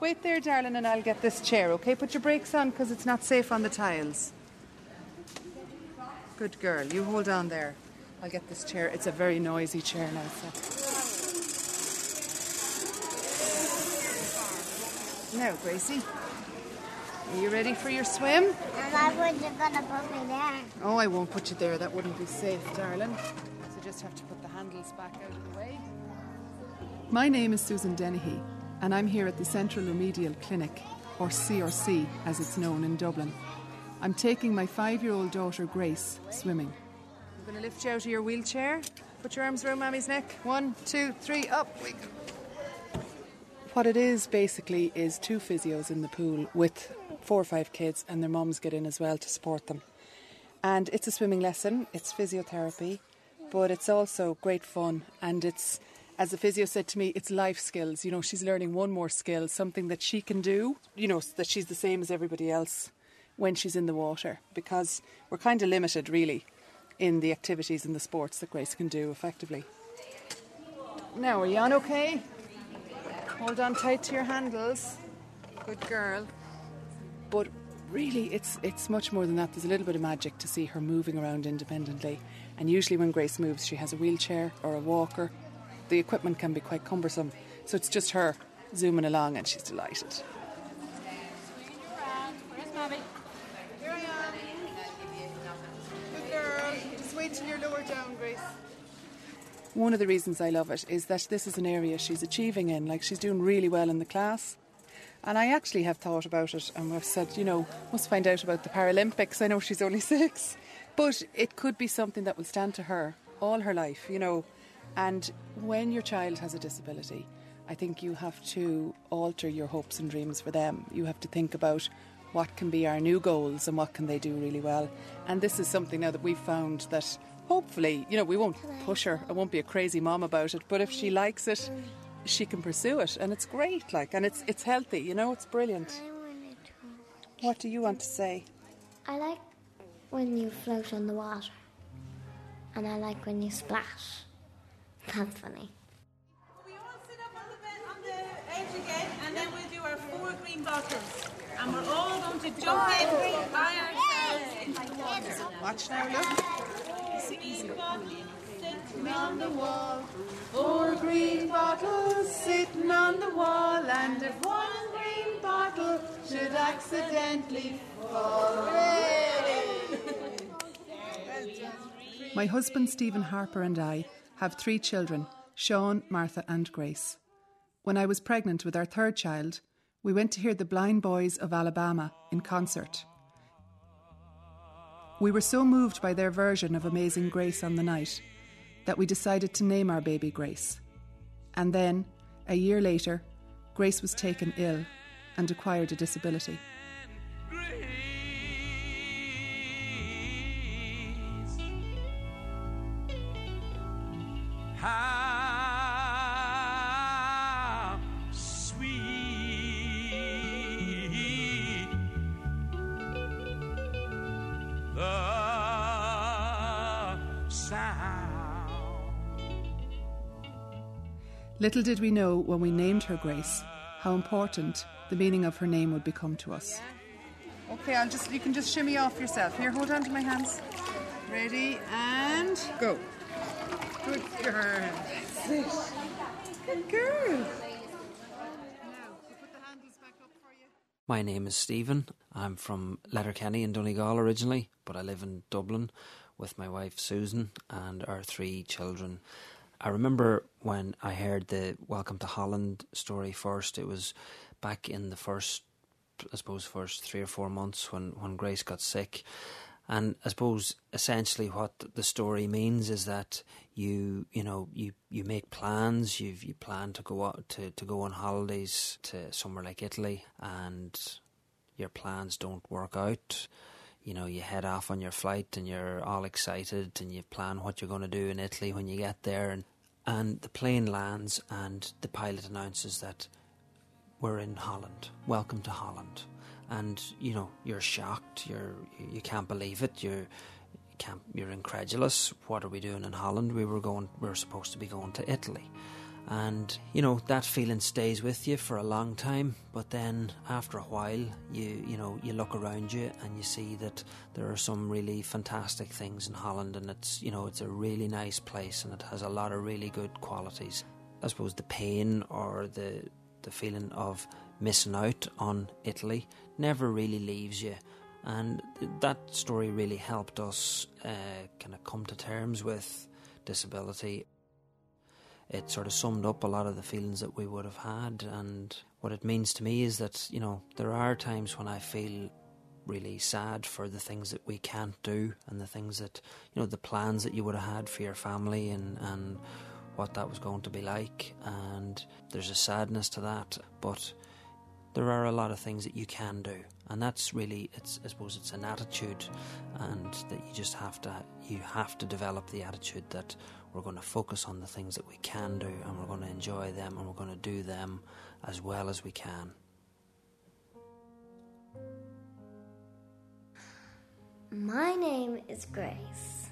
Wait there, darling, and I'll get this chair, okay? Put your brakes on because it's not safe on the tiles. Good girl. You hold on there. I'll get this chair. It's a very noisy chair now, so. Now, Gracie, are you ready for your swim? And I was gonna put me there. Oh, I won't put you there. That wouldn't be safe, darling. So just have to put the handles back out of the way. My name is Susan Dennehy, and I'm here at the Central Remedial Clinic, or CRC as it's known in Dublin. I'm taking my five year old daughter Grace swimming. I'm going to lift you out of your wheelchair. Put your arms around Mammy's neck. One, two, three, up we go. What it is basically is two physios in the pool with four or five kids, and their mums get in as well to support them. And it's a swimming lesson, it's physiotherapy, but it's also great fun. And it's, as the physio said to me, it's life skills. You know, she's learning one more skill, something that she can do, you know, that she's the same as everybody else when she's in the water, because we're kind of limited, really, in the activities and the sports that Grace can do effectively. Now, are you on okay? Hold on tight to your handles. Good girl. But really, it's it's much more than that. There's a little bit of magic to see her moving around independently. And usually, when Grace moves, she has a wheelchair or a walker. The equipment can be quite cumbersome, so it's just her zooming along, and she's delighted. One of the reasons I love it is that this is an area she's achieving in. Like she's doing really well in the class. And I actually have thought about it and I've said, you know, must find out about the Paralympics. I know she's only six. But it could be something that will stand to her all her life, you know. And when your child has a disability, I think you have to alter your hopes and dreams for them. You have to think about what can be our new goals and what can they do really well. And this is something now that we've found that hopefully, you know, we won't push her. I won't be a crazy mom about it. But if she likes it, she can pursue it, and it's great. Like, and it's it's healthy. You know, it's brilliant. I wanted to. What do you want to say? I like when you float on the water. And I like when you splash. That's funny. We all sit up on the bed on the edge again, and then we'll do our four green bottles. And we're all going to jump in by ourselves into the water. Watch now, look. Easy, easy. Sitting on the wall, four green bottles sitting on the wall, and if one green bottle should accidentally fall. My husband Stephen Harper and I have three children Sean, Martha, and Grace. When I was pregnant with our third child, we went to hear the Blind Boys of Alabama in concert. We were so moved by their version of Amazing Grace on the night that we decided to name our baby Grace. And then, a year later, Grace was taken ill and acquired a disability. Little did we know when we named her Grace how important the meaning of her name would become to us. Okay, I'll just you can just shimmy off yourself. Here, hold on to my hands. Ready and go. Good girl. That's it. Good girl. My name is Stephen. I'm from Letterkenny in Donegal originally, but I live in Dublin with my wife Susan and our three children. I remember when I heard the Welcome to Holland story first, it was back in the first, I suppose, first three or four months when, when Grace got sick. And I suppose essentially what the story means is that you you know you, you make plans. You you plan to go out to, to go on holidays to somewhere like Italy and your plans don't work out you know you head off on your flight and you're all excited and you plan what you're going to do in Italy when you get there. And and the plane lands and the pilot announces that we're in Holland. Welcome to Holland. And you know you're shocked. You're you can't believe it. You're you can't you're incredulous. What are we doing in Holland? We were going we were supposed to be going to Italy and you know that feeling stays with you for a long time but then after a while you you know you look around you and you see that there are some really fantastic things in Holland and it's you know it's a really nice place and it has a lot of really good qualities. I suppose the pain or the the feeling of missing out on Italy never really leaves you. And that story really helped us uh, kind of come to terms with disability it sort of summed up a lot of the feelings that we would have had. And what it means to me is that, you know, there are times when I feel really sad for the things that we can't do and the things that, you know, the plans that you would have had for your family and, and what that was going to be like. And there's a sadness to that. But there are a lot of things that you can do. And that's really, it's, I suppose it's an attitude and that you just have to, you have to develop the attitude that we're going to focus on the things that we can do and we're going to enjoy them and we're going to do them as well as we can. My name is Grace.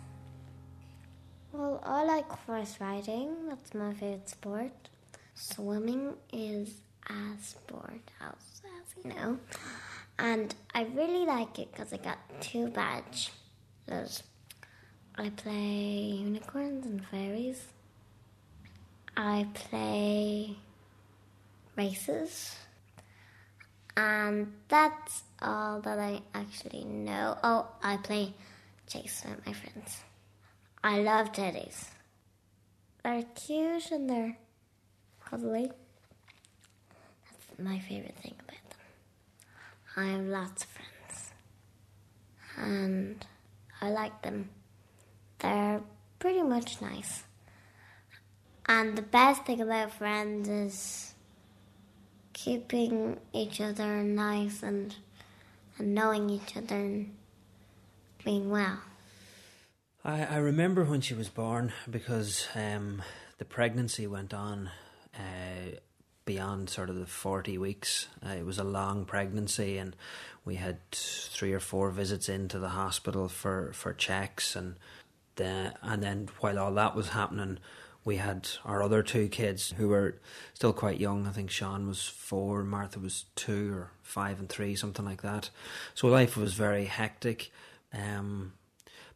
Well, I like horse riding, that's my favorite sport. Swimming is a sport, as, as you know. And I really like it because I got two badges. I play unicorns and fairies. I play races. And that's all that I actually know. Oh, I play chase with my friends. I love teddies. They're cute and they're cuddly. That's my favorite thing about them. I have lots of friends. And I like them. They're pretty much nice. And the best thing about friends is keeping each other nice and, and knowing each other and being well. I, I remember when she was born because um, the pregnancy went on uh, beyond sort of the 40 weeks. Uh, it was a long pregnancy, and we had three or four visits into the hospital for, for checks and uh, and then while all that was happening, we had our other two kids who were still quite young. I think Sean was four, Martha was two or five and three, something like that. So life was very hectic. Um,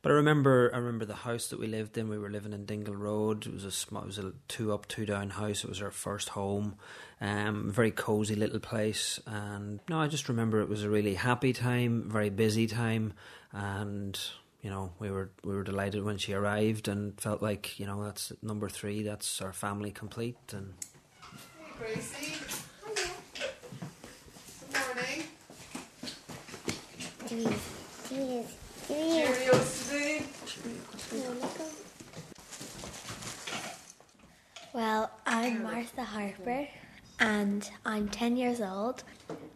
but I remember, I remember the house that we lived in. We were living in Dingle Road. It was a small, it was a two up, two down house. It was our first home. Um, very cozy little place, and no, I just remember it was a really happy time, very busy time, and you know, we were we were delighted when she arrived and felt like you know that's number three. That's our family complete. And hey, Gracie. Good morning. Cheerios today. Well, I'm Martha Harper and I'm 10 years old.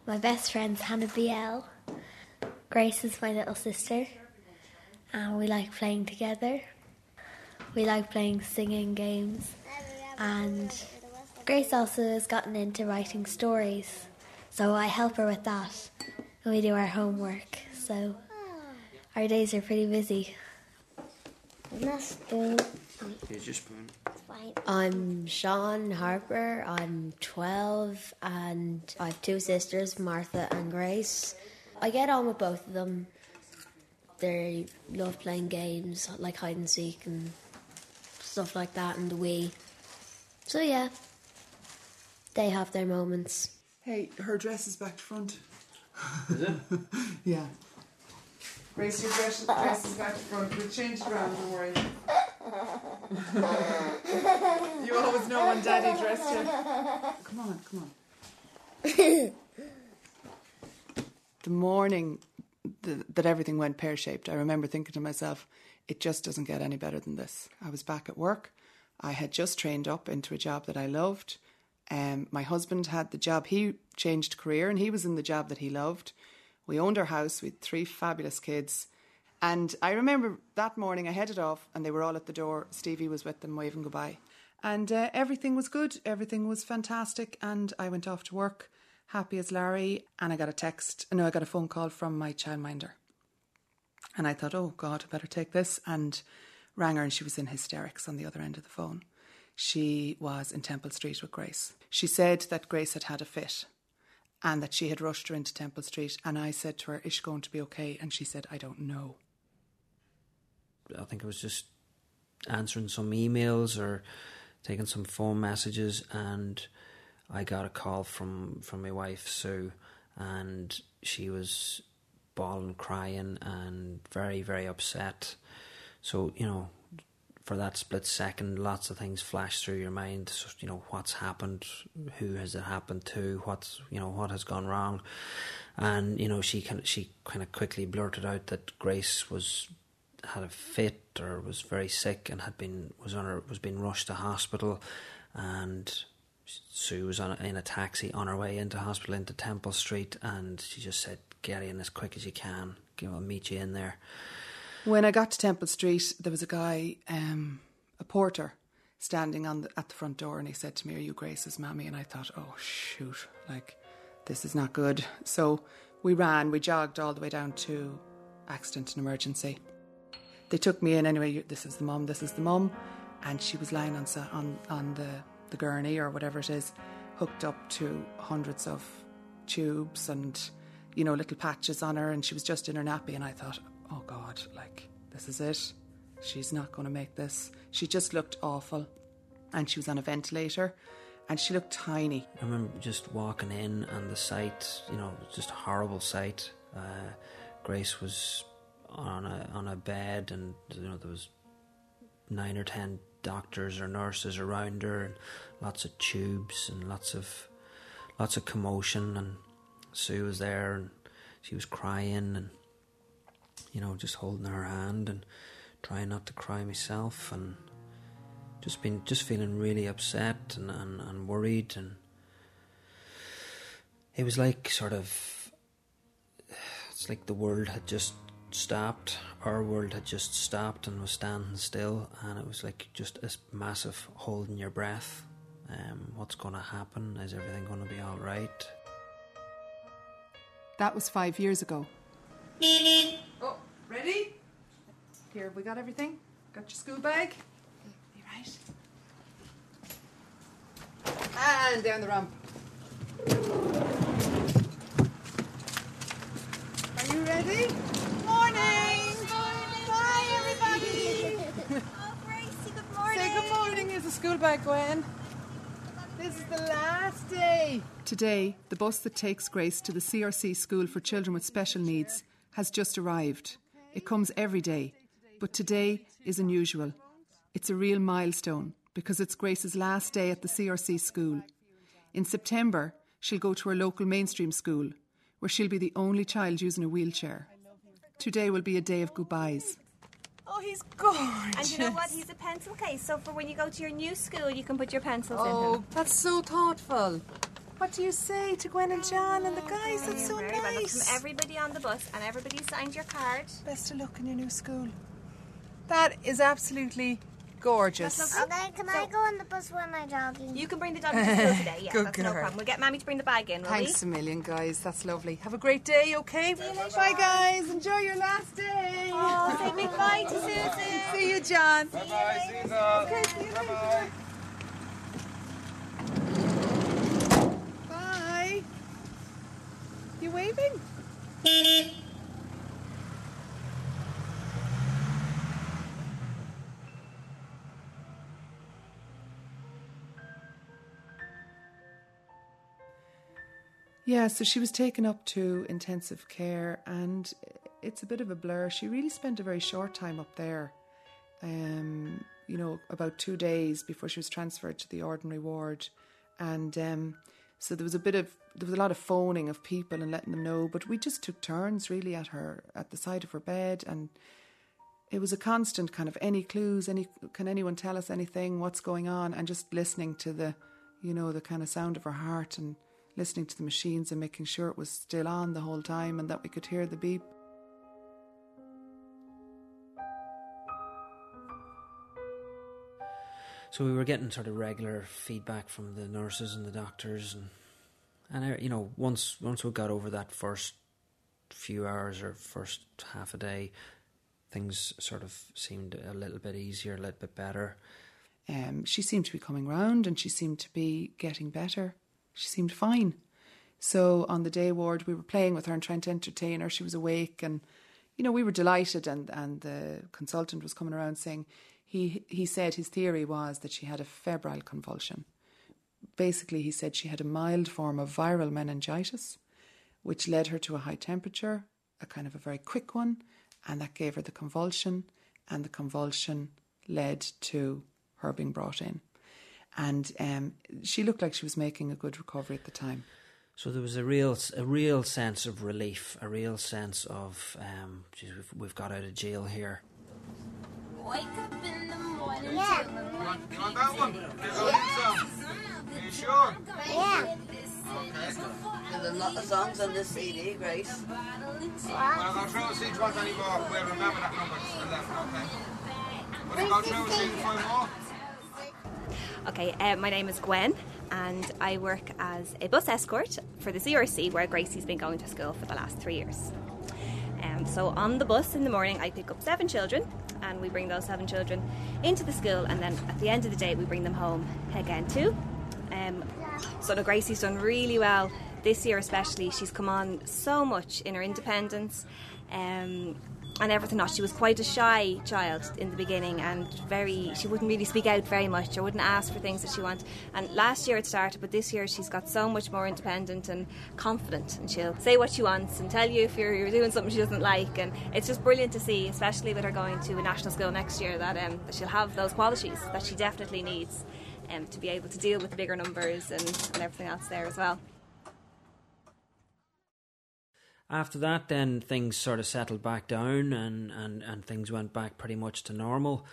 My best friend's Hannah BL. Grace is my little sister and we like playing together. We like playing singing games, and Grace also has gotten into writing stories, so I help her with that. And we do our homework, so our days are pretty busy. spoon. Here's your spoon. I'm Sean Harper. I'm 12 and I have two sisters, Martha and Grace. I get on with both of them they love playing games like hide and seek and stuff like that and the Wii. So yeah, they have their moments. Hey, her dress is back to front. Is it? yeah. Grace, your dress, dress is back to front. We'll change it around, don't worry. you always know when Daddy dressed you. Come on, come on. the morning that everything went pear shaped. I remember thinking to myself, it just doesn't get any better than this. I was back at work. I had just trained up into a job that I loved. Um, my husband had the job, he changed career and he was in the job that he loved. We owned our house with three fabulous kids. And I remember that morning I headed off and they were all at the door. Stevie was with them waving goodbye. And uh, everything was good, everything was fantastic. And I went off to work happy as Larry. And I got a text, no, I got a phone call from my childminder. And I thought, oh God, I better take this. And rang her, and she was in hysterics on the other end of the phone. she was in Temple Street with Grace. She said that Grace had had a fit and that she had rushed her into Temple Street. And I said to her, Is she going to be okay? And she said, I don't know. I think I was just answering some emails or taking some phone messages, and I got a call from, from my wife, Sue, and she was bawling, crying, and very, very upset. So, you know, for that split second, lots of things flash through your mind. So, you know, what's happened? Who has it happened to? What's you know what has gone wrong? And you know, she kind of, she kind of quickly blurted out that Grace was had a fit or was very sick and had been was on her was being rushed to hospital, and Sue was on in a taxi on her way into hospital into Temple Street, and she just said, "Get in as quick as you can. I'll meet you in there." When I got to Temple Street, there was a guy, um, a porter, standing on the, at the front door, and he said to me, "Are you Grace's mammy?" And I thought, "Oh shoot, like this is not good." So we ran, we jogged all the way down to accident and emergency. They took me in anyway. This is the mum. This is the mum, and she was lying on on on the the gurney or whatever it is, hooked up to hundreds of tubes and you know little patches on her, and she was just in her nappy. And I thought, oh God, like, this is it. She's not going to make this. She just looked awful. And she was on a ventilator and she looked tiny. I remember just walking in and the sight, you know, just a horrible sight. Uh, Grace was on a on a bed, and you know there was nine or ten doctors or nurses around her, and lots of tubes and lots of lots of commotion. And Sue was there, and she was crying, and you know, just holding her hand and trying not to cry myself and just been just feeling really upset and, and, and worried and it was like sort of it's like the world had just stopped our world had just stopped and was standing still and it was like just a massive holding your breath um, what's going to happen is everything going to be all right that was five years ago Oh, ready? Here, we got everything? Got your school bag? You right? And down the ramp. Are you ready? Here's the school bag, Gwen. This is the last day. Today, the bus that takes Grace to the CRC School for Children with Special Needs has just arrived. It comes every day, but today is unusual. It's a real milestone because it's Grace's last day at the CRC school. In September, she'll go to her local mainstream school, where she'll be the only child using a wheelchair. Today will be a day of goodbyes. Oh, he's gorgeous. And you know what? He's a pencil case, so for when you go to your new school, you can put your pencils oh, in him. Oh, that's so thoughtful. What do you say to Gwen and John and the guys? That's so Very nice. Well, from everybody on the bus, and everybody signed your card. Best of luck in your new school. That is absolutely gorgeous. Okay, can I go on the bus with my doggy? You can bring the dog to school today. Yeah, Good that's girl. no problem. We'll get Mammy to bring the bag in. Will Thanks we? a million, guys. That's lovely. Have a great day, okay? Bye, guys. Enjoy your last day. Oh, say big bye to Susan. See you, John. Bye-bye, see you all. Okay, see you later. Bye-bye. Bye. You waving? Yeah, so she was taken up to intensive care, and it's a bit of a blur. She really spent a very short time up there. Um, you know, about two days before she was transferred to the ordinary ward, and um, so there was a bit of there was a lot of phoning of people and letting them know. But we just took turns really at her at the side of her bed, and it was a constant kind of any clues, any can anyone tell us anything, what's going on, and just listening to the, you know, the kind of sound of her heart and listening to the machines and making sure it was still on the whole time and that we could hear the beep. So we were getting sort of regular feedback from the nurses and the doctors, and and uh, you know once once we got over that first few hours or first half a day, things sort of seemed a little bit easier, a little bit better. um, she seemed to be coming round and she seemed to be getting better. She seemed fine. So on the day ward, we were playing with her and trying to entertain her. She was awake, and you know we were delighted. And and the consultant was coming around saying he he said his theory was that she had a febrile convulsion. Basically, he said she had a mild form of viral meningitis, which led her to a high temperature, a kind of a very quick one, and that gave her the convulsion, and the convulsion led to her being brought in. And um, she looked like she was making a good recovery at the time. So there was a real, a real sense of relief, a real sense of, um, geez, we've, we've got out of jail here. Wake up in the morning. Yeah. You want, you want that one? Get on Are you sure? Yeah. There's a lot of songs on this CD, Grace. Well, I'm going to throw a seat once anymore. We'll remember that number just left, okay? Will you go through and see the five more? Okay, uh, my name is Gwen, and I work as a bus escort for the CRC, where Gracie's been going to school for the last three years. Um, so on the bus in the morning, I pick up seven children, and we bring those seven children into the school, and then at the end of the day, we bring them home again too. Um, so Gracie's done really well this year, especially. She's come on so much in her independence. Um, and everything else. She was quite a shy child in the beginning and very, she wouldn't really speak out very much or wouldn't ask for things that she wanted. And last year it started, but this year she's got so much more independent and confident and she'll say what she wants and tell you if you're, you're doing something she doesn't like. And it's just brilliant to see, especially with her going to a national school next year, that, um, that she'll have those qualities that she definitely needs um, to be able to deal with bigger numbers and, and everything else there as well. After that, then things sort of settled back down and, and, and things went back pretty much to normal.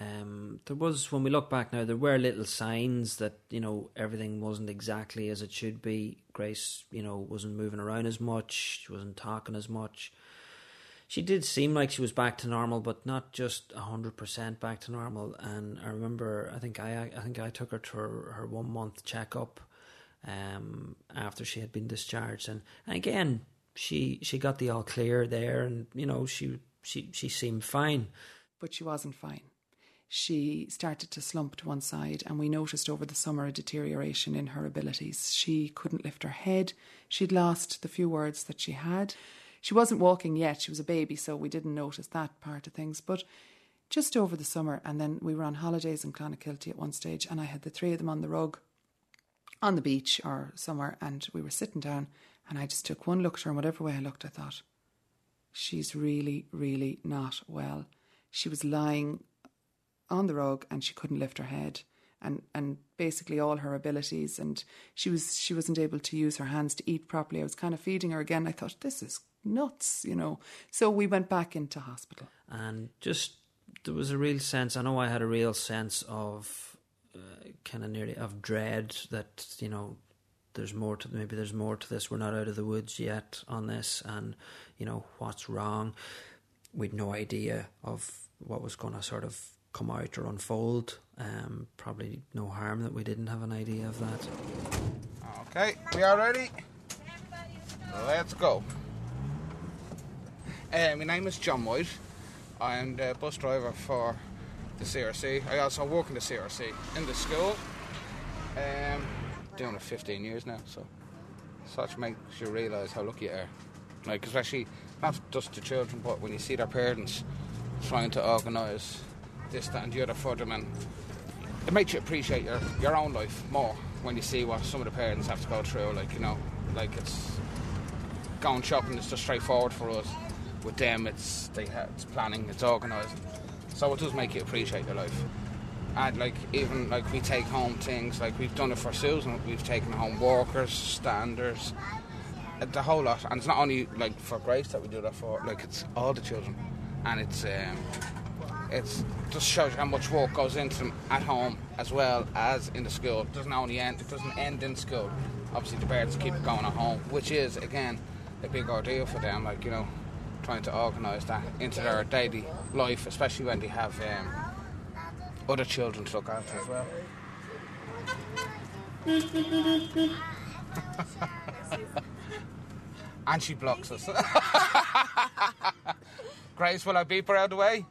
Um, there was, when we look back now, there were little signs that, you know, everything wasn't exactly as it should be. Grace, you know, wasn't moving around as much, she wasn't talking as much. She did seem like she was back to normal, but not just hundred percent back to normal. And I remember, I think I, I think I took her to her, her one month checkup, um, after she had been discharged, and, and again, she she got the all clear there, and you know she she she seemed fine. But she wasn't fine. She started to slump to one side, and we noticed over the summer a deterioration in her abilities. She couldn't lift her head. She'd lost the few words that she had. She wasn't walking yet. She was a baby, so we didn't notice that part of things. But just over the summer, and then we were on holidays in Clonakilty at one stage, and I had the three of them on the rug on the beach or somewhere, and we were sitting down, and I just took one look at her, and whatever way I looked, I thought, she's really, really not well. She was lying on the rug, and she couldn't lift her head. And, and basically all her abilities and she was she wasn't able to use her hands to eat properly. I was kind of feeding her again. I thought this is nuts, you know. So we went back into hospital. and just there was a real sense. I know I had a real sense of uh, kind of nearly of dread that you know there's more to maybe there's more to this. We're not out of the woods yet on this, and you know what's wrong. We'd no idea of what was going to sort of come out or unfold. Um, probably no harm that we didn't have an idea of that. Okay, we are ready. Let's go. Uh, my name is John White. I'm the bus driver for the CRC. I also work in the CRC in the school. Um, doing it 15 years now, so such makes you realise how lucky you are. Like especially not just the children, but when you see their parents trying to organise this, that, and the other for them, and it makes you appreciate your, your own life more when you see what some of the parents have to go through. Like you know, like it's going shopping is just straightforward for us. With them, it's they it's planning, it's organising. So it does make you appreciate your life. And like even like we take home things like we've done it for Susan. We've taken home walkers, standers, uh, the whole lot. And it's not only like for Grace that we do that for. Like it's all the children, and it's um, it's just shows you how much work goes into them at home as well as in the school. It doesn't only end. It doesn't end in school. Obviously, the parents keep going at home, which is again a big ordeal for them. Like you know, trying to organise that into their daily life, especially when they have um, other children to look after as well. and she blocks us. Grace, will I beep her out of the way?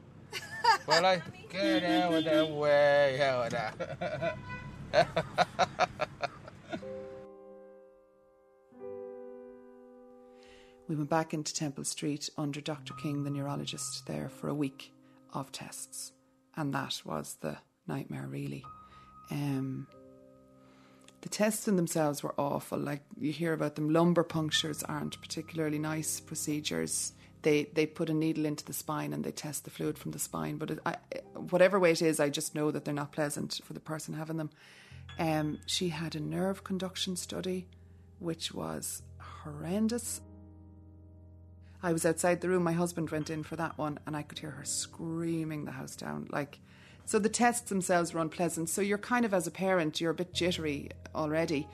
Will I? Get out of the way. Out of that. We went back into Temple Street under Dr. King, the neurologist, there for a week of tests. And that was the nightmare, really. Um, the tests in themselves were awful. Like you hear about them, lumbar punctures aren't particularly nice procedures. They they put a needle into the spine and they test the fluid from the spine. But it, I, whatever way it is, I just know that they're not pleasant for the person having them. Um, she had a nerve conduction study, which was horrendous. I was outside the room. My husband went in for that one, and I could hear her screaming the house down. Like, so the tests themselves were unpleasant. So you're kind of, as a parent, you're a bit jittery already.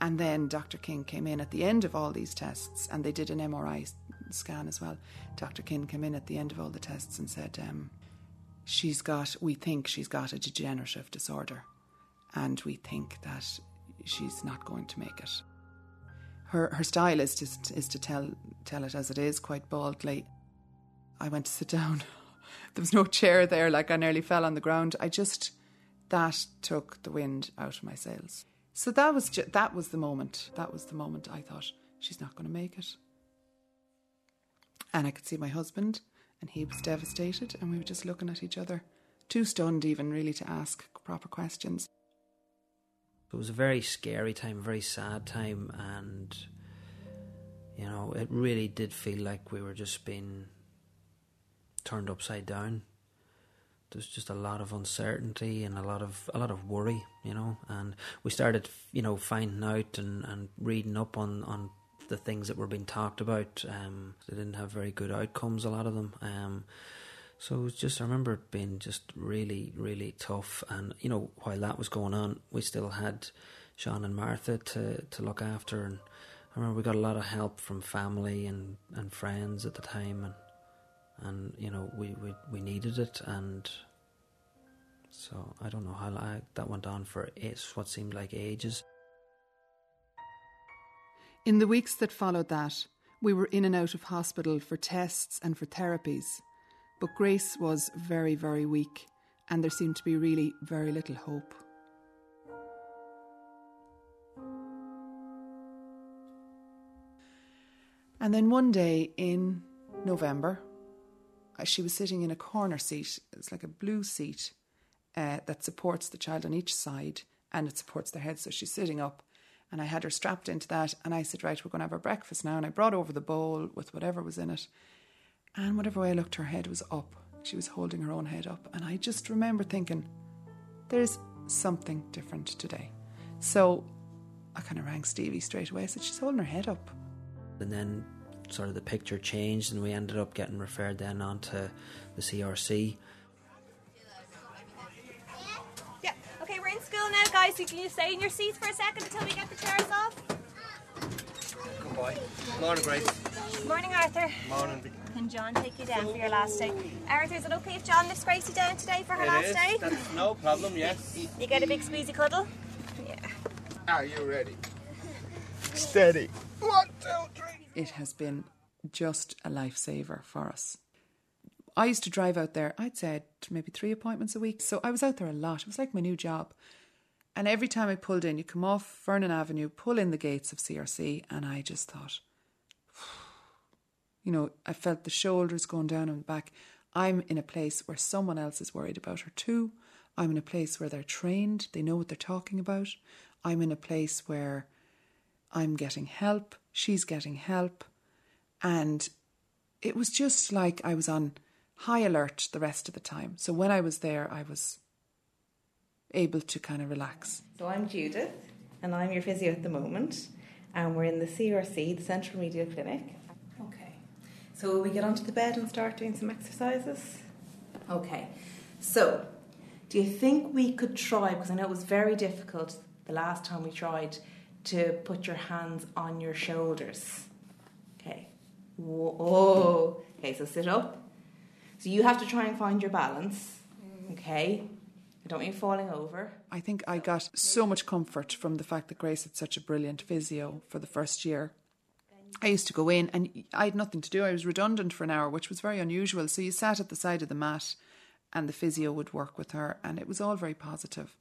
And then Dr. King came in at the end of all these tests, and they did an MRI scan as well. Dr. King came in at the end of all the tests and said, um, "She's got. We think she's got a degenerative disorder, and we think that she's not going to make it." Her her style is just is to tell tell it as it is, quite baldly. I went to sit down. There was no chair there, like I nearly fell on the ground. I just that took the wind out of my sails. So that was ju- that was the moment. That was the moment I thought she's not going to make it. And I could see my husband, and he was devastated, and we were just looking at each other, too stunned even really to ask proper questions. It was a very scary time, a very sad time, and you know, it really did feel like we were just being turned upside down. There's just a lot of uncertainty and a lot of a lot of worry, you know, and we started, you know, finding out and, and reading up on, on the things that were being talked about. Um, they didn't have very good outcomes, a lot of them. Um, so just, I remember it being just really, really tough. And, you know, while that was going on, we still had Sean and Martha to, to look after. And I remember we got a lot of help from family and, and friends at the time. And, and you know, we, we, we needed it. And so I don't know how long that went on for it's what seemed like ages. In the weeks that followed that, we were in and out of hospital for tests and for therapies. But Grace was very, very weak, and there seemed to be really very little hope. And then one day in November, uh, she was sitting in a corner seat. It's like a blue seat uh, that supports the child on each side and it supports their head. So she's sitting up. And I had her strapped into that. And I said, Right, we're going to have our breakfast now. And I brought over the bowl with whatever was in it. And whatever way I looked, her head was up. She was holding her own head up. And I just remember thinking, There's something different today. So I kind of rang Stevie straight away. I said, She's holding her head up. And then sort of the picture changed, and we ended up getting referred then on to the CRC. Yeah. Okay, we're in school now, guys. So can you stay in your seats for a second until we get the chairs off? Good boy. Morning, Grace. Morning, Arthur. Morning. Can John take you down for your last day? Arthur, is it okay if John lifts Gracie down today for her It last is. day? That's no problem, yes. You get a big squeezy cuddle? Yeah. Are you ready? Steady. One, two, three. It has been just a lifesaver for us. I used to drive out there, I'd say maybe three appointments a week. So I was out there a lot. It was like my new job. And every time I pulled in, you come off Vernon Avenue, pull in the gates of CRC, and I just thought, you know, I felt the shoulders going down on and back. I'm in a place where someone else is worried about her too. I'm in a place where they're trained, they know what they're talking about. I'm in a place where I'm getting help, she's getting help. And it was just like I was on high alert the rest of the time. So when I was there, I was able to kind of relax. So I'm Judith, and I'm your physio at the moment, and we're in the CRC, the Central Remedial Clinic. Okay. So will we get onto the bed and start doing some exercises? Okay. So, do you think we could try? Because I know it was very difficult the last time we tried to put your hands on your shoulders. Okay. Whoa. Okay. So sit up. So you have to try and find your balance. Mm. Okay. I don't you falling over. I think I got so much comfort from the fact that Grace had such a brilliant physio for the first year. I used to go in and I had nothing to do. I was redundant for an hour, which was very unusual. So you sat at the side of the mat and the physio would work with her, and it was all very positive.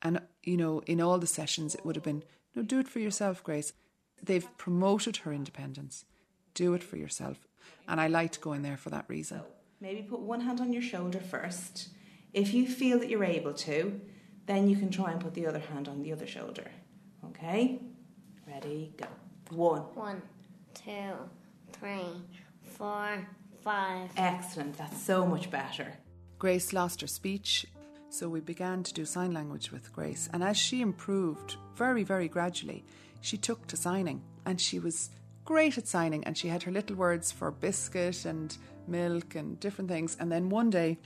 And, you know, in all the sessions, it would have been, no, do it for yourself, Grace. They've promoted her independence. Do it for yourself. And I liked going there for that reason. Maybe put one hand on your shoulder first. If you feel that you're able to, then you can try and put the other hand on the other shoulder. Okay? Ready, go. One. One, two, three, four, five. Excellent. That's so much better. Grace lost her speech, so we began to do sign language with Grace. And as she improved very, very gradually, she took to signing and she was great at signing and she had her little words for biscuit and milk and different things. And then one day,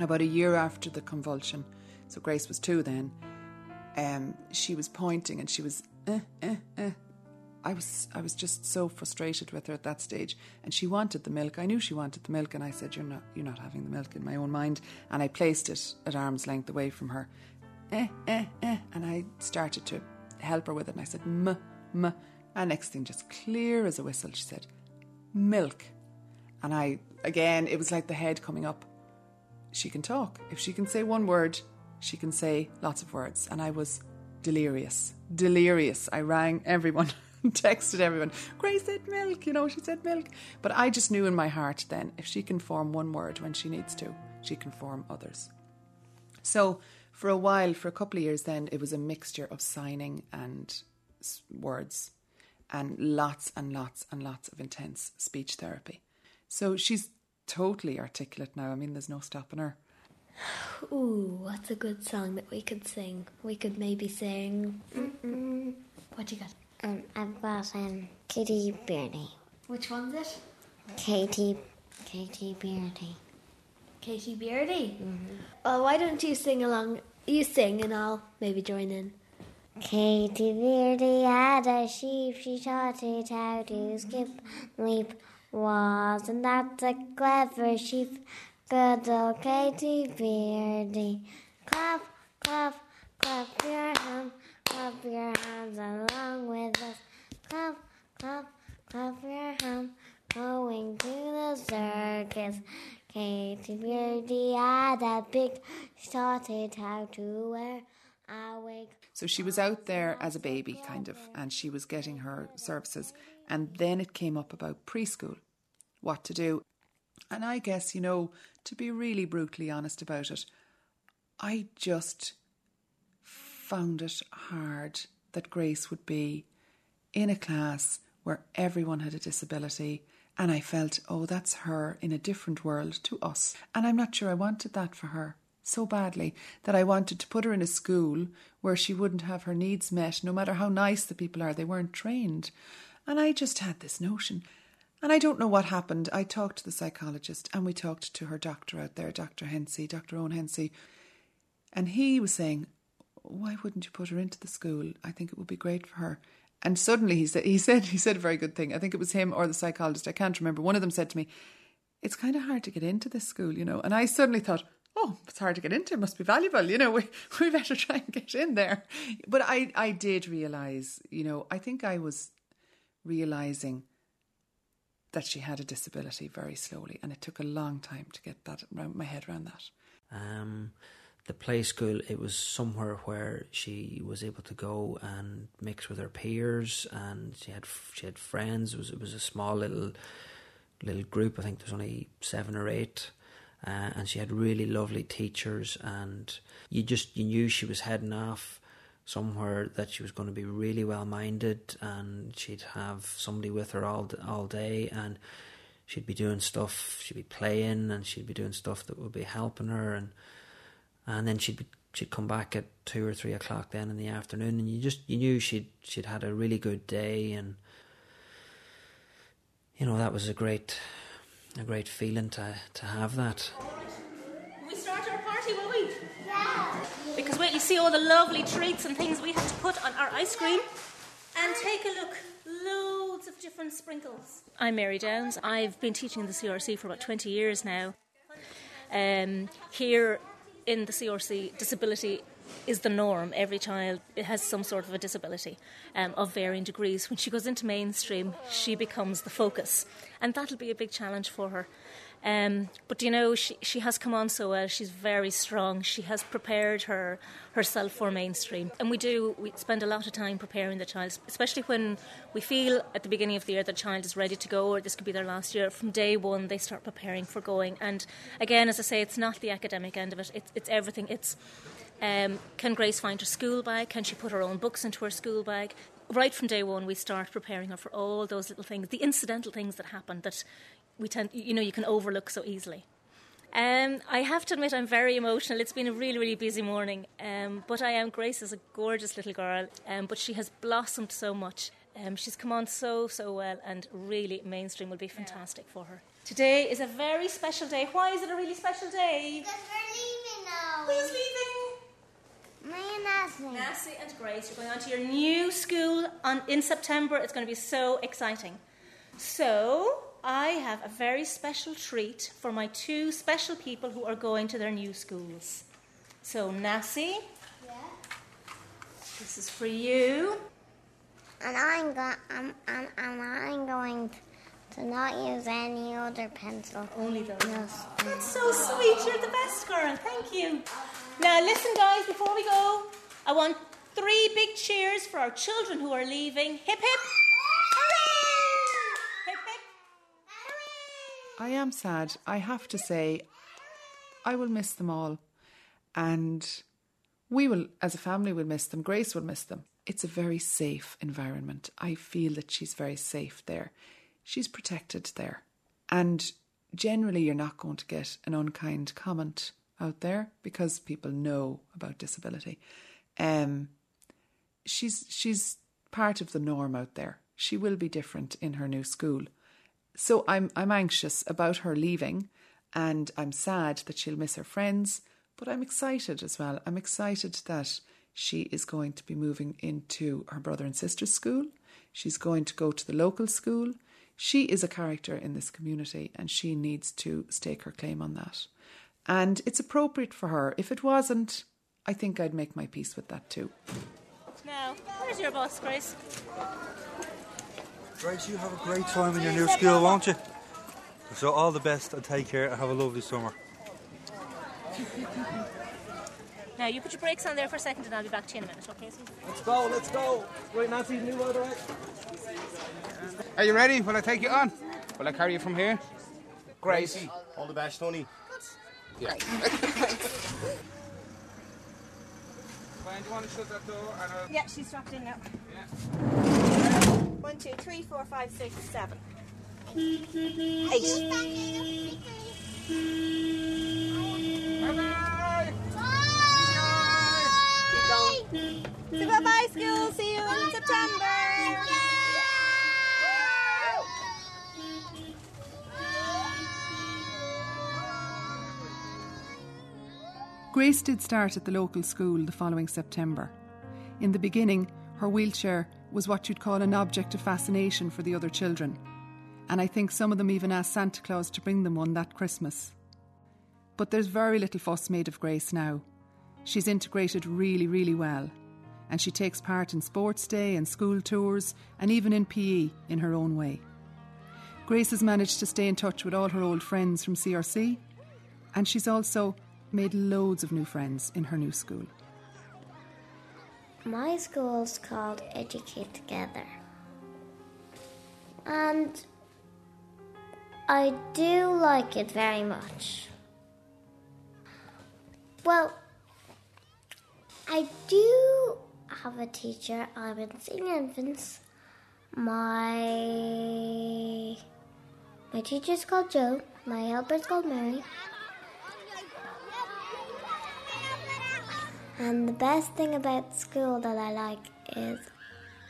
about a year after the convulsion, so Grace was two then, um, she was pointing and she was eh, eh, eh. I was I was just so frustrated with her at that stage, and she wanted the milk. I knew she wanted the milk, and I said, "You're not you're not having the milk." In my own mind, and I placed it at arm's length away from her, eh eh eh, and I started to help her with it. And I said, "M m," and next thing, just clear as a whistle, she said, "Milk," and I again, it was like the head coming up. She can talk. If she can say one word, she can say lots of words, and I was delirious, delirious. I rang everyone. texted everyone, Grace said milk, you know, she said milk. But I just knew in my heart then, if she can form one word when she needs to, she can form others. So for a while, for a couple of years then, it was a mixture of signing and words and lots and lots and lots of intense speech therapy. So she's totally articulate now. I mean, there's no stopping her. Ooh, what's a good song that we could sing? We could maybe sing. Mm-mm. What do you got? Um, I've got um, Katie Beardy. Which one's it? Katie, Katie Beardy. Katie Beardy? Mm-hmm. Well, why don't you sing along? You sing and I'll maybe join in. Katie Beardy had a sheep, she taught it how to skip and leap. Wasn't that a clever sheep? Good old Katie Beardy. Clap, clap, clap your hands. Clap your hands along with us. Clap, clap, clap your hands. Going to the circus. Katie Beardy had a taught it how to wear a wig. So she was out there as a baby, kind of, and she was getting her services. And then it came up about preschool, what to do. And I guess, you know, to be really brutally honest about it, I just found it hard that Grace would be in a class where everyone had a disability. And I felt, oh, that's her in a different world to us. And I'm not sure I wanted that for her so badly that I wanted to put her in a school where she wouldn't have her needs met, no matter how nice the people are, they weren't trained. And I just had this notion. And I don't know what happened. I talked to the psychologist and we talked to her doctor out there, Dr. Hensey, Dr. Owen Hensey. And he was saying, why wouldn't you put her into the school? I think it would be great for her. And suddenly he said he said he said a very good thing. I think it was him or the psychologist. I can't remember. One of them said to me, "It's kind of hard to get into this school, you know." And I suddenly thought, "Oh, it's hard to get into. It must be valuable, you know. We we better try and get in there." But I I did realize, you know, I think I was realizing that she had a disability very slowly, and it took a long time to get that around my head around that. Um, the play school, it was somewhere where she was able to go and mix with her peers, and she had she had friends. It was it was a small little little group. I think there's only seven or eight, uh, and she had really lovely teachers. And you just you knew she was heading off somewhere that she was going to be really well minded, and she'd have somebody with her all all day, and she'd be doing stuff. She'd be playing, and she'd be doing stuff that would be helping her, and and then she'd be, she'd come back at two or three o'clock then in the afternoon, and you just you knew she'd she'd had a really good day, and you know that was a great a great feeling to to have that. We start our party, will we? Yeah. Because wait, you see all the lovely treats and things we have to put on our ice cream, and take a look. Loads of different sprinkles. I'm Mary Downs. I've been teaching in the CRC for about 20 years now. Um, here in the CRC, disability is the norm. Every child has some sort of a disability um, of varying degrees. When she goes into mainstream, she becomes the focus, and that'll be a big challenge for her. Um, but you know, she she has come on so well. She's very strong. She has prepared her herself for mainstream, and we do. We spend a lot of time preparing the child, especially when we feel at the beginning of the year the child is ready to go, or this could be their last year. From day one, they start preparing for going. And again, as I say, it's not the academic end of it. It's it's everything. It's um, can Grace find her school bag? Can she put her own books into her school bag? Right from day one, we start preparing her for all those little things, the incidental things that happen that we tend, you know, you can overlook so easily. Um, I have to admit, I'm very emotional. It's been a really, really busy morning. Um, but I am. Grace is a gorgeous little girl, um, but she has blossomed so much. Um, she's come on so, so well, and really, mainstream will be fantastic for her. Today is a very special day. Why is it a really special day? Because we're leaving now. Who's leaving? Me and Ashley. Nancy and Grace, you're going on to your new school on, in September. It's going to be so exciting. So, I have a very special treat for my two special people who are going to their new schools. So, Nassie, Yeah. this is for you. And I'm go- and, and I'm going to not use any other pencil. Only those. Yes. That's so sweet. You're the best girl. Thank you. Now, listen, guys, before we go, I want three big cheers for our children who are leaving. Hip, hip. I am sad. I have to say, I will miss them all. And we will, as a family, will miss them. Grace will miss them. It's a very safe environment. I feel that she's very safe there. She's protected there. And generally, you're not going to get an unkind comment out there because people know about disability. Um, she's she's part of the norm out there. She will be different in her new school. So I'm I'm anxious about her leaving and I'm sad that she'll miss her friends, but I'm excited as well. I'm excited that she is going to be moving into her brother and sister's school. She's going to go to the local school. She is a character in this community and she needs to stake her claim on that. And it's appropriate for her. If it wasn't, I think I'd make my peace with that too. Now, where's your boss, Grace? Grace, you have a great time in your new school, won't you? So all the best and take care and have a lovely summer. Now, you put your brakes on there for a second and I'll be back to you in a minute, okay? Susan? Let's go, let's go. Right, Nancy, new motor right? Are you ready? Will I take you on? Will I carry you from here? Grace. All the best, Tony. Yeah. Glenn, do you want to shut that door? And I'll... Yeah, she's strapped in now. One, two, three, four, five, six, seven. Eight. Keep going. Say bye bye, school. See you in September. Grace did start at the local school the following September. In the beginning, her wheelchair was what you'd call an object of fascination for the other children, and I think some of them even asked Santa Claus to bring them one that Christmas. But there's very little fuss made of Grace now. She's integrated really, really well, and she takes part in sports day and school tours, and even in PE in her own way. Grace has managed to stay in touch with all her old friends from CRC, and she's also made loads of new friends in her new school. My school's called Educate Together. And I do like it very much. Well, I do have a teacher. I'm in senior infants. My my teacher's called Joe. My helper's called Mary. And the best thing about school that I like is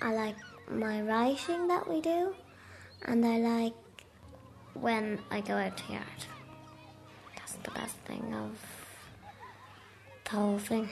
I like my writing that we do, and I like when I go out to yard. That's the best thing of the whole thing.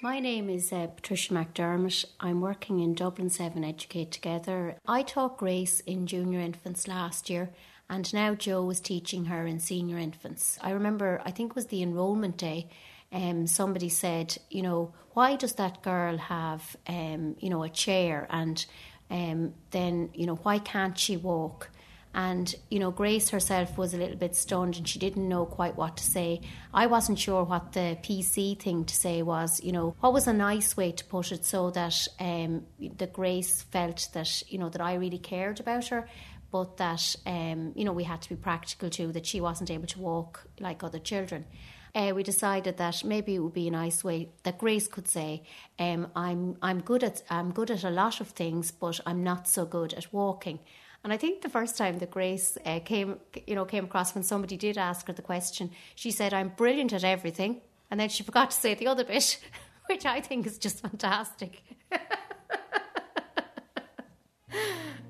My name is uh, Patricia McDermott. I'm working in Dublin 7 Educate Together. I taught Grace in junior infants last year And now Joe was teaching her in senior infants. I remember, I think it was the enrolment day, um, somebody said, you know, why does that girl have, um, you know, a chair? And um, then, you know, why can't she walk? And, you know, Grace herself was a little bit stunned and she didn't know quite what to say. I wasn't sure what the PC thing to say was, you know, what was a nice way to put it so that um, the Grace felt that, you know, that I really cared about her, but that, um, you know, we had to be practical too, that she wasn't able to walk like other children. Uh, we decided that maybe it would be a nice way that Grace could say, um, "I'm I'm good at I'm good at a lot of things, but I'm not so good at walking." And I think the first time that Grace uh, came, you know, came across when somebody did ask her the question, she said, "I'm brilliant at everything," and then she forgot to say the other bit, which I think is just fantastic.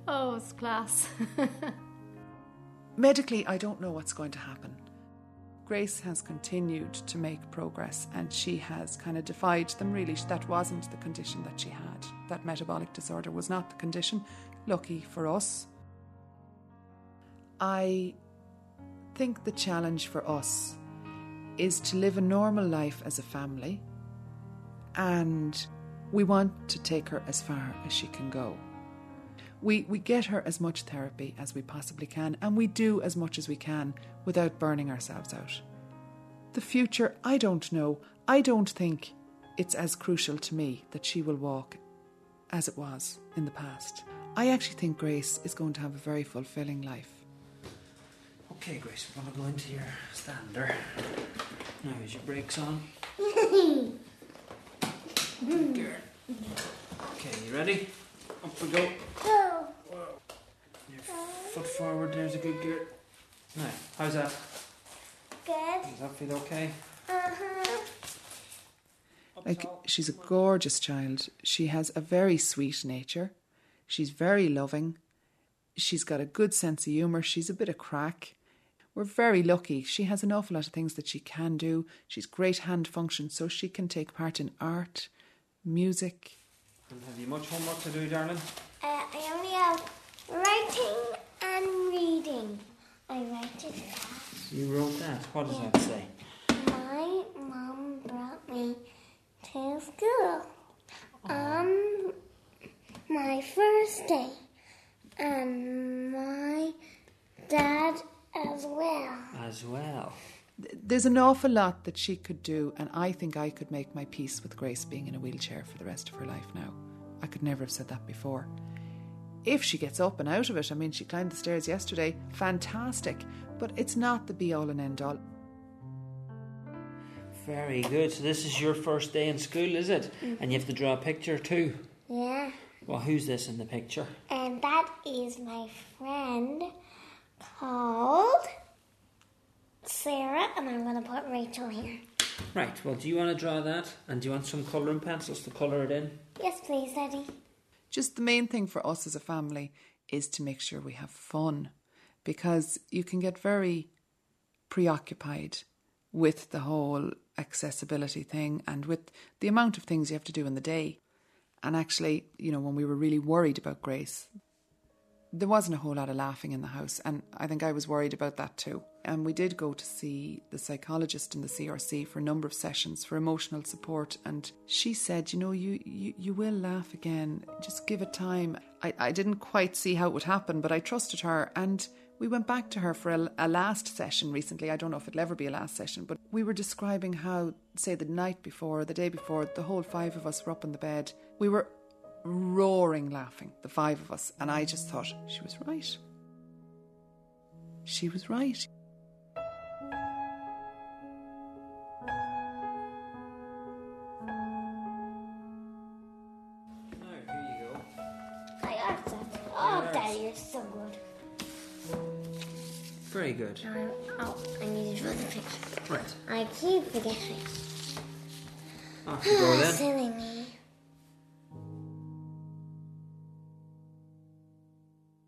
oh, it's class. Medically, I don't know what's going to happen. Grace has continued to make progress and she has kind of defied them really. That wasn't the condition that she had. That metabolic disorder was not the condition. Lucky for us. I think the challenge for us is to live a normal life as a family and we want to take her as far as she can go. We, we get her as much therapy as we possibly can, and we do as much as we can without burning ourselves out. The future, I don't know. I don't think it's as crucial to me that she will walk as it was in the past. I actually think Grace is going to have a very fulfilling life. Okay, Grace, we're going to go into your stander. Now, is your brakes on? Good girl. Okay, you ready? Up we go. Your foot forward, there's a good girl. Now, how's that? Good. Does that feel okay? Uh-huh. Like, she's a gorgeous child. She has a very sweet nature. She's very loving. She's got a good sense of humour. She's a bit of crack. We're very lucky. She has an awful lot of things that she can do. She's great hand function, so she can take part in art, music. And have you much homework to do, darling? Uh, I only have writing and reading. I write it fast. You wrote that. What does that say? My mom brought me to school on my first day, and my dad as well. As well. There's an awful lot that she could do, and I think I could make my peace with Grace being in a wheelchair for the rest of her life now. I could never have said that before. If she gets up and out of it, I mean, she climbed the stairs yesterday, fantastic, but it's not the be all and end all. Very good. So this is your first day in school, is it? Mhm. And you have to draw a picture too. Yeah. Well, who's this in the picture? And that is my friend called Sarah, and I'm going to put Rachel here. Right. Well, do you want to draw that? And do you want some colouring pencils to colour it in? Yes, please, Eddie. Just the main thing for us as a family is to make sure we have fun because you can get very preoccupied with the whole accessibility thing and with the amount of things you have to do in the day. And actually, you know, when we were really worried about Grace, there wasn't a whole lot of laughing in the house. And I think I was worried about that too. And we did go to see the psychologist in the CRC for a number of sessions for emotional support. And she said, you know, you, you, you will laugh again. Just give it time. I, I didn't quite see how it would happen, but I trusted her. And we went back to her for a, a last session recently. I don't know if it'll ever be a last session, but we were describing how, say, the night before, the day before, the whole five of us were up in the bed. We were roaring laughing, the five of us, and I just thought she was right. She was right. Now, here you go. I got. Oh, Daddy, you're so good. Very good. Now, oh, I need to draw the picture. Right. I keep forgetting. Off you go then. Silly me.